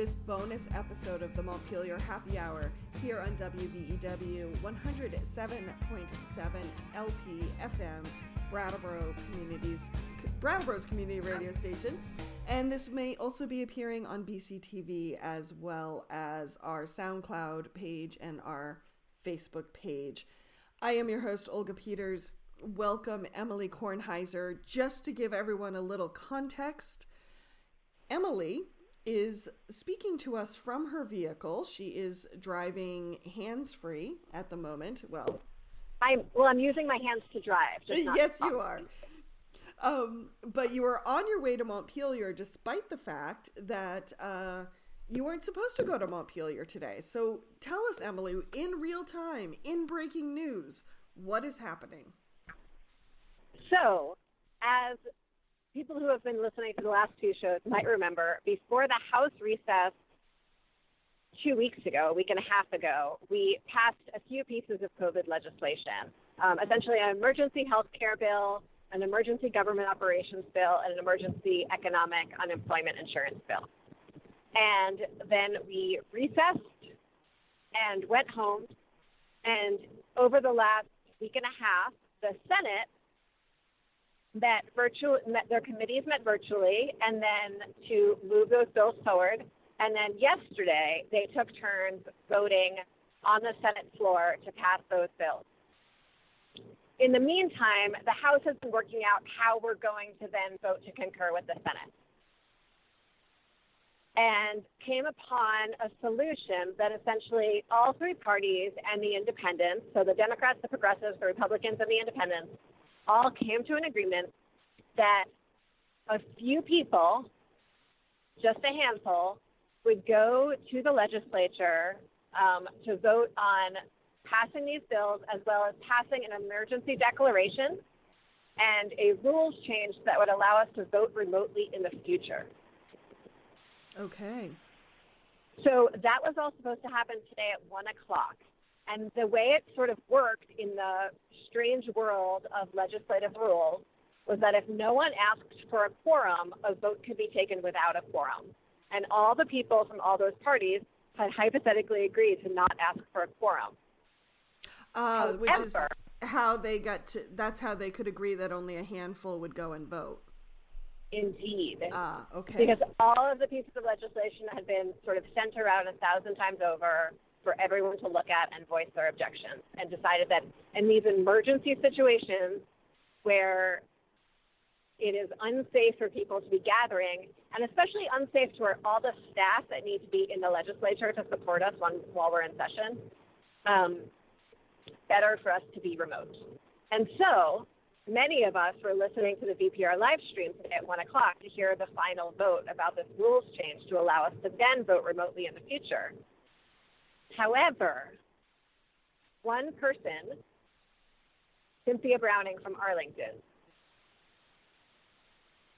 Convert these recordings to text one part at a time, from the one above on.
This bonus episode of the Montpelier Happy Hour here on WVEW 107.7 LP FM, Brattleboro Communities, Brattleboro's community radio station. And this may also be appearing on BCTV as well as our SoundCloud page and our Facebook page. I am your host, Olga Peters. Welcome, Emilie Kornheiser. Just to give everyone a little context, Emilie is speaking to us from her vehicle. She is driving hands free at the moment. Well, I'm well. I'm using my hands to drive. yes, you are. Um, but you are on your way to Montpelier, despite the fact that uh, you weren't supposed to go to Montpelier today. So tell us, Emilie, in real time, in breaking news, what is happening? So, as people who have been listening to the last two shows might remember, before the House recess two weeks ago, a week and a half ago, we passed a few pieces of COVID legislation. Um, essentially, an emergency health care bill, an emergency government operations bill, and an emergency economic unemployment insurance bill. And then we recessed and went home. And over the last week and a half, the Senate met met their committees met virtually and then to move those bills forward and then yesterday they took turns voting on the Senate floor to pass those bills. In the meantime, the House has been working out how we're going to then vote to concur with the Senate. And came upon a solution that essentially all three parties and the independents, so the Democrats, the progressives, the Republicans, and the independents, all came to an agreement that a few people, just a handful, would go to the legislature um, to vote on passing these bills as well as passing an emergency declaration and a rules change that would allow us to vote remotely in the future. Okay. So that was all supposed to happen today at 1 o'clock. And the way it sort of worked in the strange world of legislative rules was that if no one asked for a quorum, a vote could be taken without a quorum. And all the people from all those parties had hypothetically agreed to not ask for a quorum. Uh, However, which is how they got to, that's how they could agree that only a handful would go and vote. Indeed. Ah, okay. Because all of the pieces of legislation had been sort of sent around a thousand times over for everyone to look at and voice their objections, and decided that in these emergency situations where it is unsafe for people to be gathering, and especially unsafe to all the staff that need to be in the legislature to support us when, while we're in session, um, better for us to be remote. And so many of us were listening to the VPR live stream today at 1 o'clock to hear the final vote about this rules change to allow us to then vote remotely in the future. However, one person, Cynthia Browning from Arlington,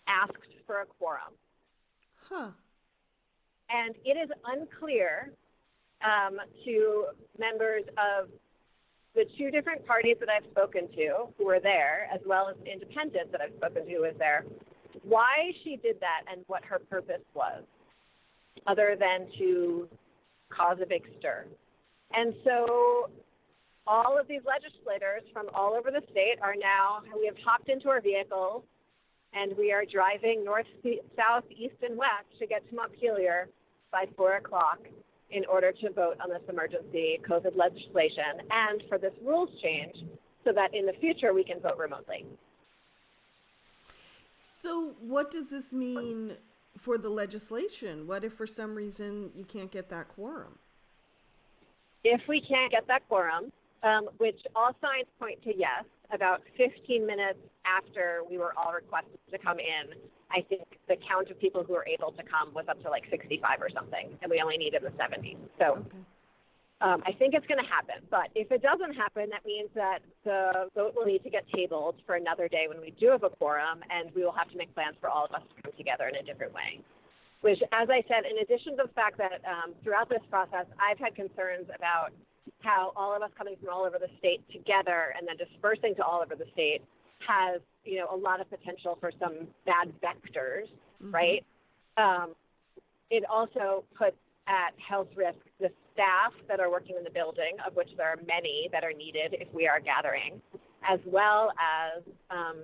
asked for a quorum. Huh. And it is unclear um, to members of the two different parties that I've spoken to who were there, as well as independents that I've spoken to who was there, why she did that and what her purpose was, other than to cause a big stir. And so all of these legislators from all over the state are now, we have hopped into our vehicles and we are driving north, south, east, and west to get to Montpelier by 4 o'clock in order to vote on this emergency COVID legislation and for this rules change so that in the future we can vote remotely. So, what does this mean for the legislation? What if for some reason you can't get that quorum? If we can't get that quorum, um, which all signs point to yes, about 15 minutes after we were all requested to come in, I think the count of people who were able to come was up to like 65 or something, and we only needed the 70. So okay. Um, I think it's going to happen. But if it doesn't happen, that means that the vote will need to get tabled for another day when we do have a quorum, and we will have to make plans for all of us to come together in a different way. Which, as I said, in addition to the fact that um, throughout this process, I've had concerns about how all of us coming from all over the state together and then dispersing to all over the state has you know a lot of potential for some bad vectors, mm-hmm. right? Um, it also puts at health risk the staff that are working in the building, of which there are many that are needed if we are gathering, as well as um,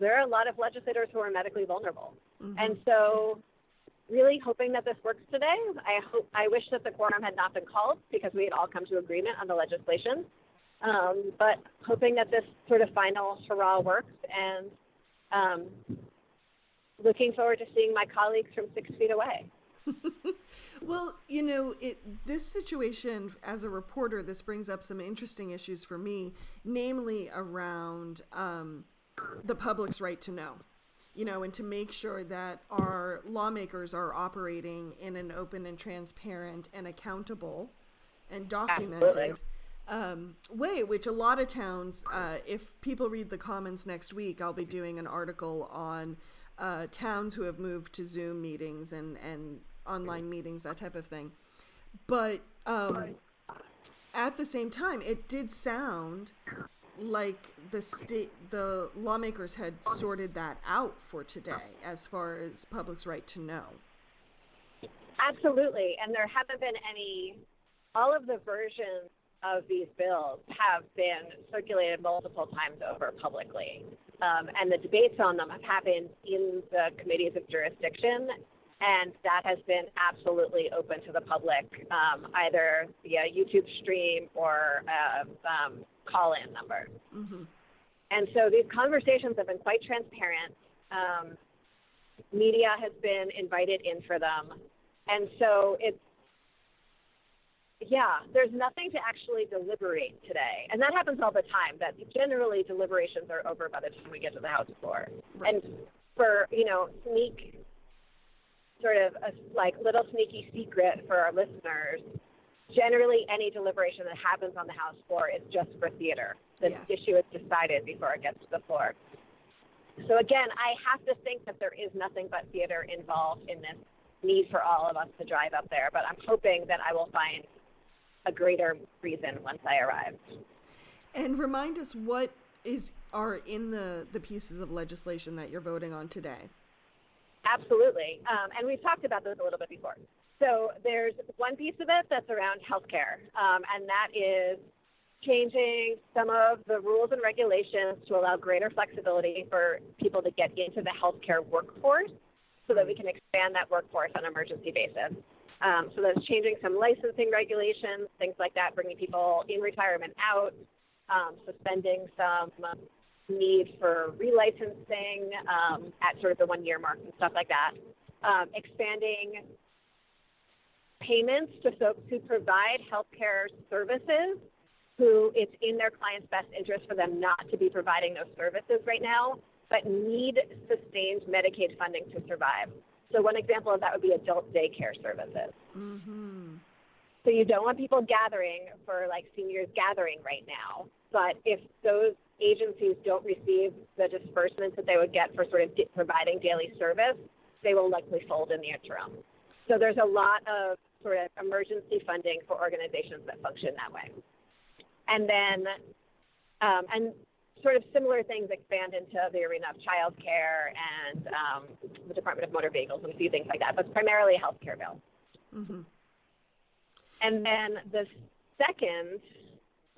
there are a lot of legislators who are medically vulnerable. Mm-hmm. And so, really hoping that this works today. I hope I wish that the quorum had not been called because we had all come to agreement on the legislation. Um, but hoping that this sort of final hurrah works and um, looking forward to seeing my colleagues from six feet away. well, you know, it this situation as a reporter, this brings up some interesting issues for me, namely around um, the public's right to know. You know, and to make sure that our lawmakers are operating in an open and transparent and accountable and documented um, way, which a lot of towns, uh, if people read the comments next week, I'll be doing an article on uh, towns who have moved to Zoom meetings and, and online meetings, that type of thing. But um, at the same time, it did sound like the state, the lawmakers had sorted that out for today, as far as public's right to know. Absolutely, and there haven't been any. All of the versions of these bills have been circulated multiple times over publicly, um, and the debates on them have happened in the committees of jurisdiction and that has been absolutely open to the public, um, either via YouTube stream or a um, call-in number. Mm-hmm. And so these conversations have been quite transparent. Um, media has been invited in for them, and so it's yeah, there's nothing to actually deliberate today. And that happens all the time, that generally deliberations are over by the time we get to the House floor. Right. And for, you know, sneak sort of a like little sneaky secret for our listeners. Generally, any deliberation that happens on the House floor is just for theater. The yes. issue is decided before it gets to the floor. So again, I have to think that there is nothing but theater involved in this need for all of us to drive up there. But I'm hoping that I will find a greater reason once I arrive. And remind us what is are in the the pieces of legislation that you're voting on today. Absolutely. Um, and we've talked about this a little bit before. So there's one piece of it that's around healthcare, um, and that is changing some of the rules and regulations to allow greater flexibility for people to get into the healthcare workforce so that we can expand that workforce on an emergency basis. Um, so that's changing some licensing regulations, things like that, bringing people in retirement out, um, suspending some need for relicensing um, at sort of the one year mark and stuff like that. Um, expanding payments to folks who provide healthcare services who it's in their client's best interest for them not to be providing those services right now, but need sustained Medicaid funding to survive. So one example of that would be adult daycare services. Mm-hmm. So you don't want people gathering for like seniors gathering right now, but if those agencies don't receive the disbursements that they would get for sort of di- providing daily service, they will likely fold in the interim. So there's a lot of sort of emergency funding for organizations that function that way. And then, um, and sort of similar things expand into the arena of childcare and um, the Department of Motor Vehicles and a few things like that, but it's primarily a healthcare bill. Mm-hmm. And then the second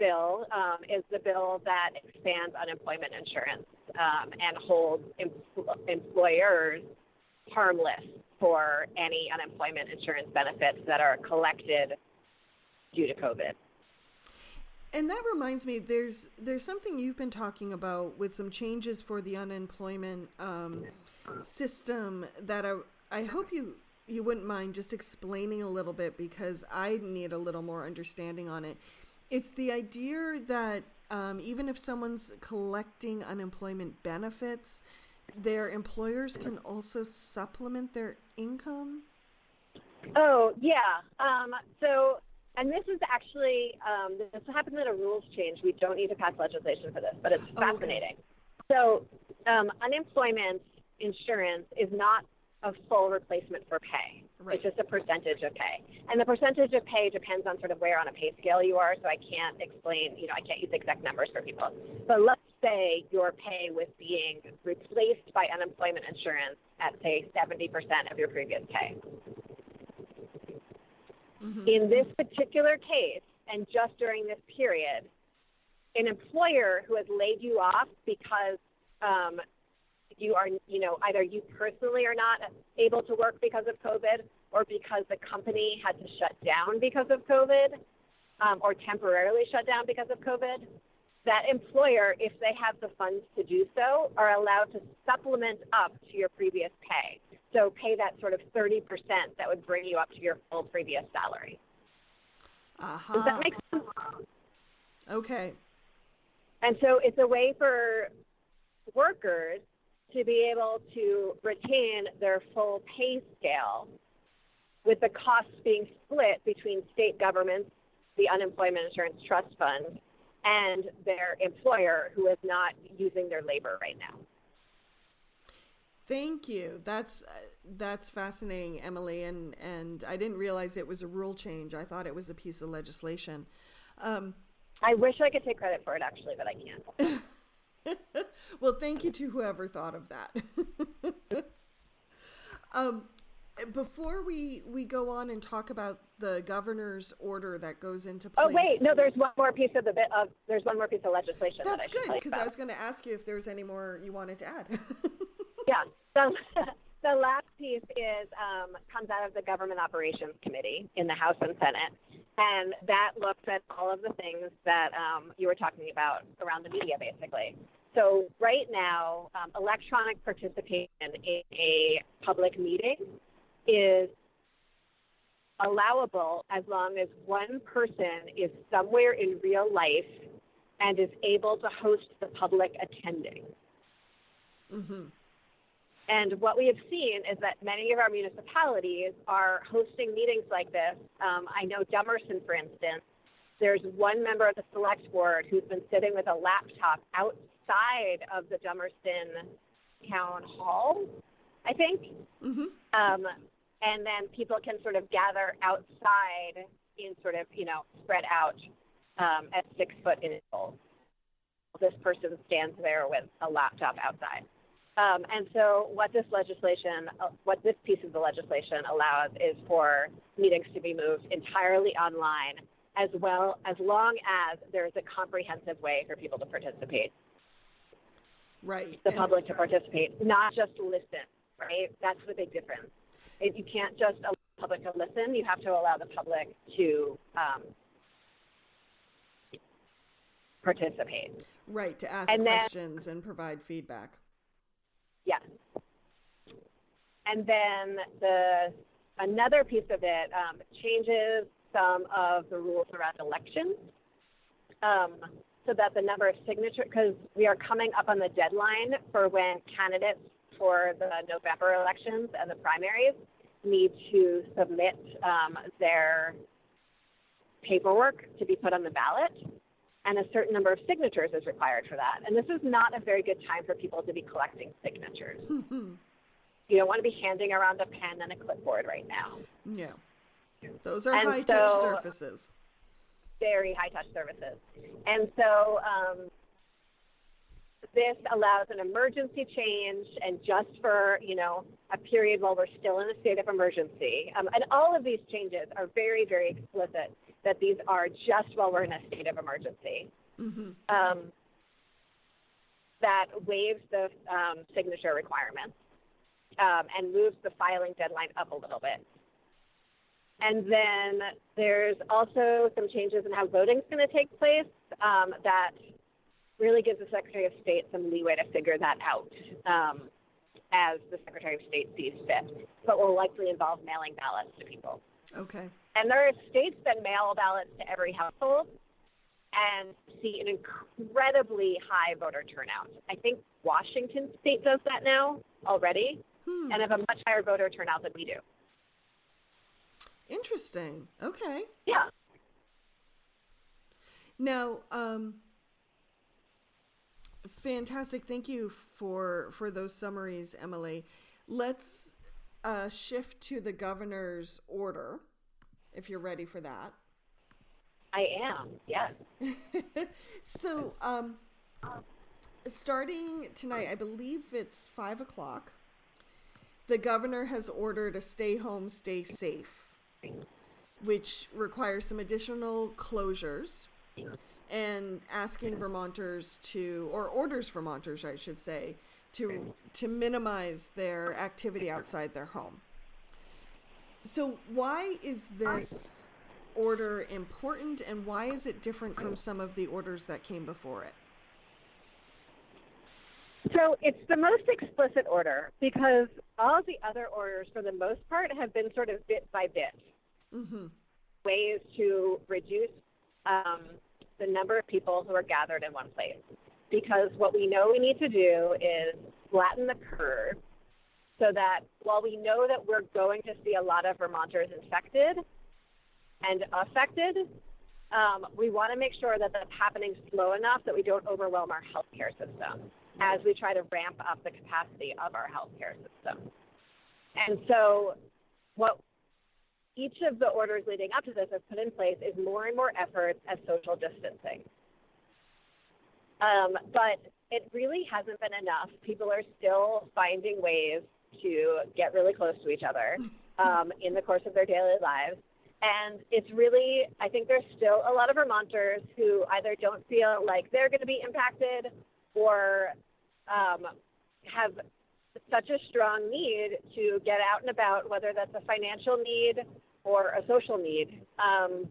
bill um, is the bill that expands unemployment insurance um, and holds em- employers harmless for any unemployment insurance benefits that are collected due to COVID. And that reminds me, there's there's something you've been talking about with some changes for the unemployment um, system that I I hope you you wouldn't mind just explaining a little bit because I need a little more understanding on it. It's the idea that um, even if someone's collecting unemployment benefits, their employers can also supplement their income. Oh yeah. Um, so, and this is actually um, this happens in a rules change. We don't need to pass legislation for this, but it's fascinating. Okay. So, um, unemployment insurance is not a full replacement for pay. Right. It's just a percentage of pay. And the percentage of pay depends on sort of where on a pay scale you are, so I can't explain, you know, I can't use exact numbers for people. But let's say your pay was being replaced by unemployment insurance at, say, 70% of your previous pay. Mm-hmm. In this particular case, and just during this period, an employer who has laid you off because um, you are, you know, either you personally are not able to work because of COVID or because the company had to shut down because of COVID um, or temporarily shut down because of COVID, that employer, if they have the funds to do so, are allowed to supplement up to your previous pay. So pay that sort of 30% that would bring you up to your full previous salary. Uh-huh. Does that make sense? Okay. And so it's a way for workers to be able to retain their full pay scale with the costs being split between state governments, the Unemployment Insurance Trust Fund, and their employer who is not using their labor right now. Thank you. That's that's fascinating, Emilie, and and I didn't realize it was a rule change. I thought it was a piece of legislation. Um, I wish I could take credit for it, actually, but I can't. well, thank you to whoever thought of that. um, before we we go on and talk about the governor's order that goes into place. Oh wait, no, there's one more piece of the bit of there's one more piece of legislation. That's that good because I was going to ask you if there's any more you wanted to add. yeah. So the last piece is um, comes out of the Government Operations Committee in the House and Senate, and that looks at all of the things that um, you were talking about around the media, basically. So right now, um, electronic participation in a public meeting is allowable as long as one person is somewhere in real life and is able to host the public attending. Mm-hmm. And what we have seen is that many of our municipalities are hosting meetings like this. Um, I know Dummerston, for instance, there's one member of the select board who's been sitting with a laptop outside of the Dummerston town hall, I think. Mm-hmm. Um, and then people can sort of gather outside in sort of, you know, spread out um, at six foot intervals. This person stands there with a laptop outside. Um, and so, what this legislation, uh, what this piece of the legislation allows is for meetings to be moved entirely online, as well as long as there is a comprehensive way for people to participate. Right. The and public to participate, not just listen. Right. That's the big difference. If you can't just allow the public to listen, you have to allow the public to um, participate. Right. To ask and questions then, and provide feedback. Yes. And then the another piece of it um, changes some of the rules around elections um, so that the number of signatures, because we are coming up on the deadline for when candidates for the November elections and the primaries need to submit um, their paperwork to be put on the ballot and a certain number of signatures is required for that. And this is not a very good time for people to be collecting signatures. you don't want to be handing around a pen and a clipboard right now. No. Those are high touch so, surfaces. Very high touch surfaces. And so um, this allows an emergency change and just for, you know, a period while we're still in a state of emergency. Um, and all of these changes are very, very explicit that these are just while we're in a state of emergency. Mm-hmm. Um, that waives the um, signature requirements um, and moves the filing deadline up a little bit. And then there's also some changes in how voting is going to take place um, that really gives the Secretary of State some leeway to figure that out um, as the Secretary of State sees fit, but will likely involve mailing ballots to people. Okay. And there are states that mail ballots to every household and see an incredibly high voter turnout. I think Washington state does that now already hmm. and have a much higher voter turnout than we do. Interesting. Okay. Yeah. Now, um, fantastic. Thank you for for those summaries, Emilie. Let's uh, shift to the governor's order if you're ready for that. I am, yes. so, um, starting tonight, I believe it's five o'clock. The governor has ordered a stay home, stay safe, which requires some additional closures and asking Vermonters to, or orders Vermonters, I should say, to to minimize their activity outside their home. So why is this order important, and why is it different from some of the orders that came before it? So it's the most explicit order because all the other orders, for the most part, have been sort of bit by bit mm-hmm. ways to reduce um, the number of people who are gathered in one place. Because what we know we need to do is flatten the curve so that while we know that we're going to see a lot of Vermonters infected and affected, um, we want to make sure that that's happening slow enough that we don't overwhelm our healthcare system as we try to ramp up the capacity of our healthcare system. And so, what each of the orders leading up to this has put in place is more and more efforts at social distancing. Um, but it really hasn't been enough. People are still finding ways to get really close to each other um, in the course of their daily lives. And it's really, I think there's still a lot of Vermonters who either don't feel like they're going to be impacted or um, have such a strong need to get out and about, whether that's a financial need or a social need, um,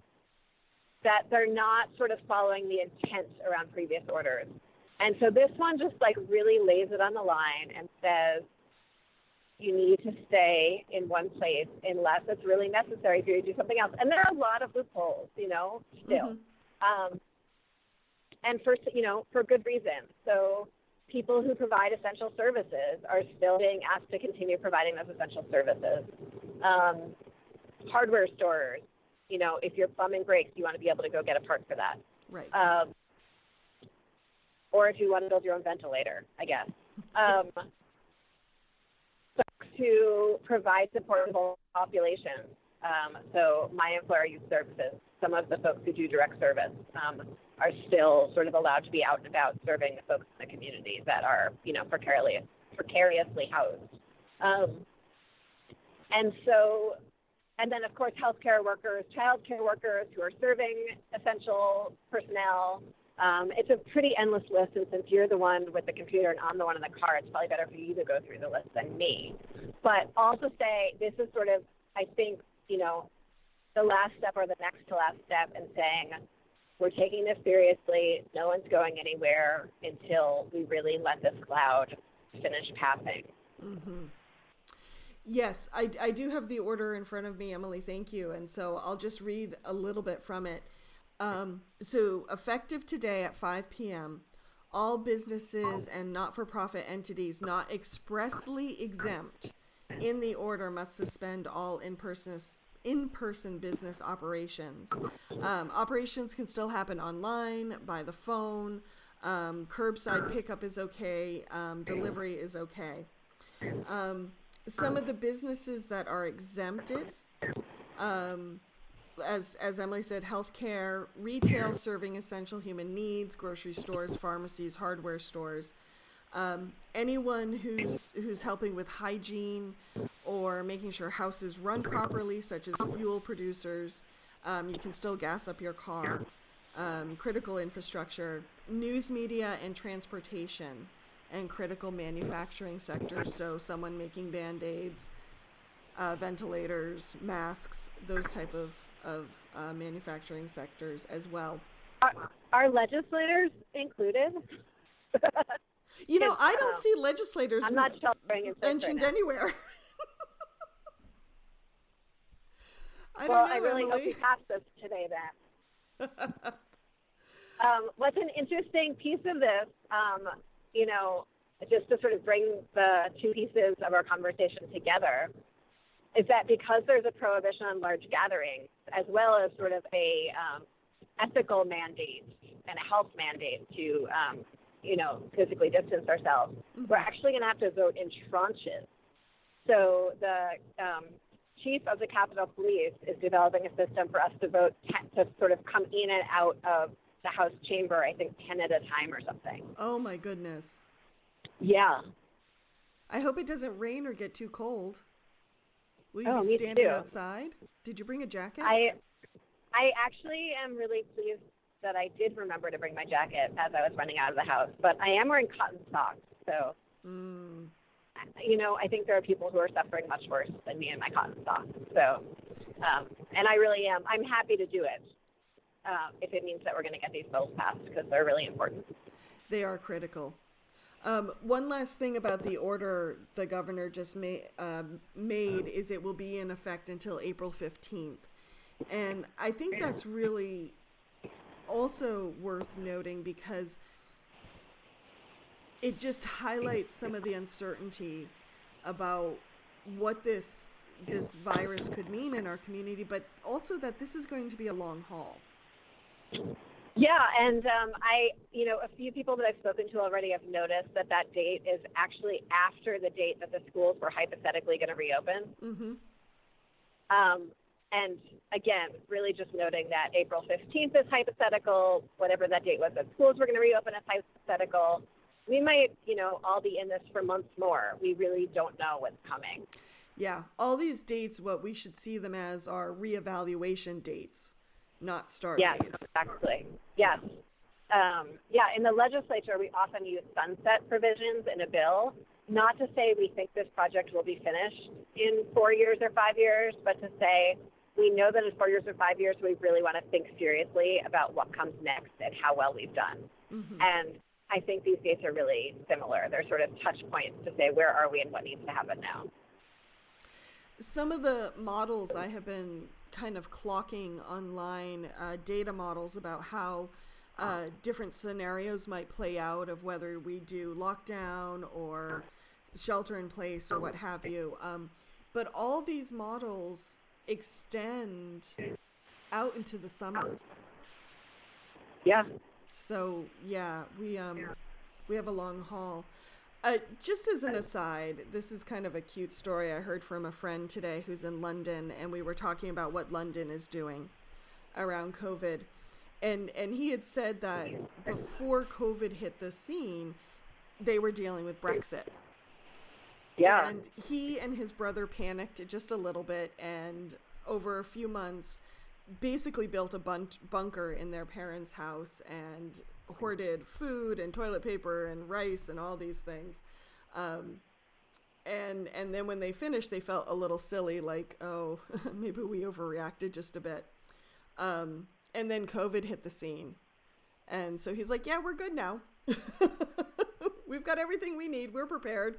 that they're not sort of following the intent around previous orders. And so this one just like really lays it on the line and says, you need to stay in one place unless it's really necessary for you to do something else. And there are a lot of loopholes, you know, still. Mm-hmm. Um, and for, you know, for good reason. So people who provide essential services are still being asked to continue providing those essential services. Um, hardware stores, you know, if your plumbing breaks, you want to be able to go get a part for that. Right. Um, or if you want to build your own ventilator, I guess. Um, to provide support to the population. Um, so my employer youth services, some of the folks who do direct service um, are still sort of allowed to be out and about serving the folks in the community that are, you know, precariously, precariously housed. Um, and so, and then of course, healthcare workers, childcare workers who are serving essential personnel. Um, it's a pretty endless list, and since you're the one with the computer and I'm the one in the car, it's probably better for you to go through the list than me. But also say this is sort of, I think, you know, the last step or the next to last step in saying we're taking this seriously. No one's going anywhere until we really let this cloud finish passing. Mm-hmm. Yes, I, I do have the order in front of me, Emilie. Thank you. And so I'll just read a little bit from it. Um, so, effective today at 5 p.m., all businesses and not for profit entities not expressly exempt in the order must suspend all in person in-person business operations. Um, operations can still happen online, by the phone. Um, curbside pickup is okay. Um, delivery is okay. Um, some of the businesses that are exempted, um, as as Emilie said, healthcare, retail serving essential human needs, grocery stores, pharmacies, hardware stores. Um, anyone who's who's helping with hygiene or making sure houses run properly, such as fuel producers, um, you can still gas up your car. Um, critical infrastructure, news media, and transportation, and critical manufacturing sectors. So someone making band aids, uh, ventilators, masks, those type of of uh, manufacturing sectors as well. Are, are legislators included? You know, I don't um, see legislators I'm not mentioned right anywhere. I well, know, I really Emilie. hope you pass this today then. um, what's an interesting piece of this, um, you know, just to sort of bring the two pieces of our conversation together, is that because there's a prohibition on large gatherings, as well as sort of a um, ethical mandate and a health mandate to um, you know, physically distance ourselves, mm-hmm. we're actually going to have to vote in tranches. So the um, chief of the Capitol Police is developing a system for us to vote to sort of come in and out of the House chamber, I think 10 at a time or something. Oh my goodness. Yeah. I hope it doesn't rain or get too cold. Will you Oh, be standing too. outside? Did you bring a jacket? I I actually am really pleased that I did remember to bring my jacket as I was running out of the house, but I am wearing cotton socks. So, Mm. You know, I think there are people who are suffering much worse than me and my cotton socks. So, um, and I really am. I'm happy to do it um, if it means that we're going to get these bills passed because they're really important. They are critical. Um, one last thing about the order the governor just ma- um, made is it will be in effect until April 15th. And I think that's really also worth noting because it just highlights some of the uncertainty about what this this virus could mean in our community, but also that this is going to be a long haul. Yeah, and um, I, you know, a few people that I've spoken to already have noticed that that date is actually after the date that the schools were hypothetically going to reopen. Mm-hmm. Um, and again, really just noting that April 15th is hypothetical. Whatever that date was that schools were going to reopen is hypothetical. We might, you know, all be in this for months more. We really don't know what's coming. Yeah, all these dates, what we should see them as are reevaluation dates, not start Yes, dates. exactly. Yes. Um, yeah, in the legislature, we often use sunset provisions in a bill, not to say we think this project will be finished in four years or five years, but to say we know that in four years or five years, we really want to think seriously about what comes next and how well we've done. Mhm. And I think these dates are really similar. They're sort of touch points to say where are we and what needs to happen now. Some of the models I have been kind of clocking online, uh, data models about how uh, different scenarios might play out of whether we do lockdown or shelter in place or what have you. Um, but all these models extend out into the summer. Yeah. So yeah, we um we have a long haul. Uh, just as an aside, this is kind of a cute story I heard from a friend today who's in London, and we were talking about what London is doing around COVID, and and he had said that before COVID hit the scene, they were dealing with Brexit. Yeah. And he and his brother panicked just a little bit, and over a few months, basically built a bun- bunker in their parents' house and hoarded food and toilet paper and rice and all these things. Um, and and then when they finished, they felt a little silly, like, oh, maybe we overreacted just a bit. Um, and then COVID hit the scene, and so he's like, yeah, we're good now. We've got everything we need. We're prepared.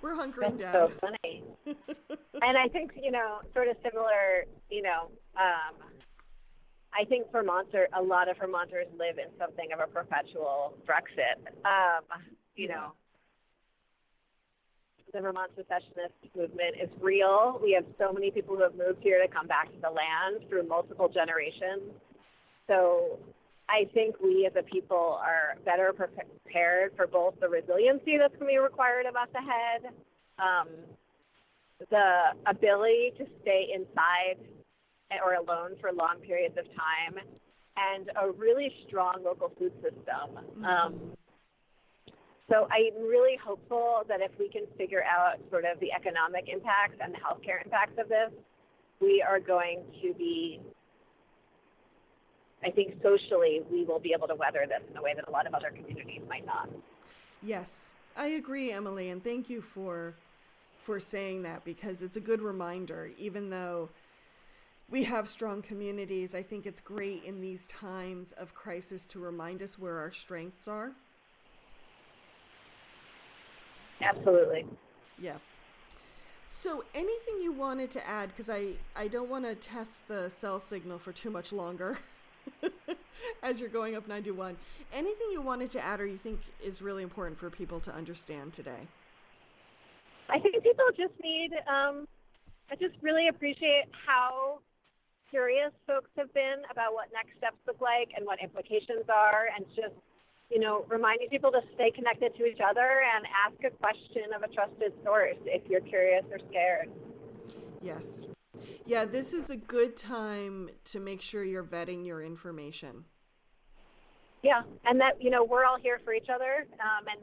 We're hunkering That's down. so funny. and I think, you know, sort of similar, you know, um, I think Vermonters, a lot of Vermonters live in something of a perpetual Brexit. Um, you Yeah. know, the Vermont secessionist movement is real. We have so many people who have moved here to come back to the land through multiple generations. So I think we as a people are better prepared for both the resiliency that's going to be required of us ahead, um, the ability to stay inside or alone for long periods of time, and a really strong local food system. Um, so I'm really hopeful that if we can figure out sort of the economic impacts and the healthcare impacts of this, we are going to be I think socially we will be able to weather this in a way that a lot of other communities might not. Yes, I agree, Emilie, and thank you for for saying that because it's a good reminder. Even though we have strong communities, I think it's great in these times of crisis to remind us where our strengths are. Absolutely. Yeah. So, anything you wanted to add? Because I I don't want to test the cell signal for too much longer. as you're going up 91. Anything you wanted to add or you think is really important for people to understand today? I think people just need, um, I just really appreciate how curious folks have been about what next steps look like and what implications are, and just you know reminding people to stay connected to each other and ask a question of a trusted source if you're curious or scared. Yes. Yeah, this is a good time to make sure you're vetting your information. Yeah, and that you know we're all here for each other, um, and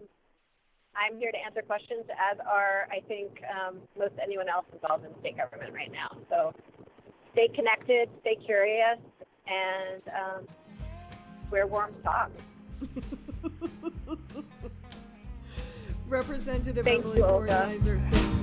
I'm here to answer questions, as are I think um, most anyone else involved in state government right now. So stay connected, stay curious, and um, wear warm socks. Representative Thanks, Emilie Kornheiser, thank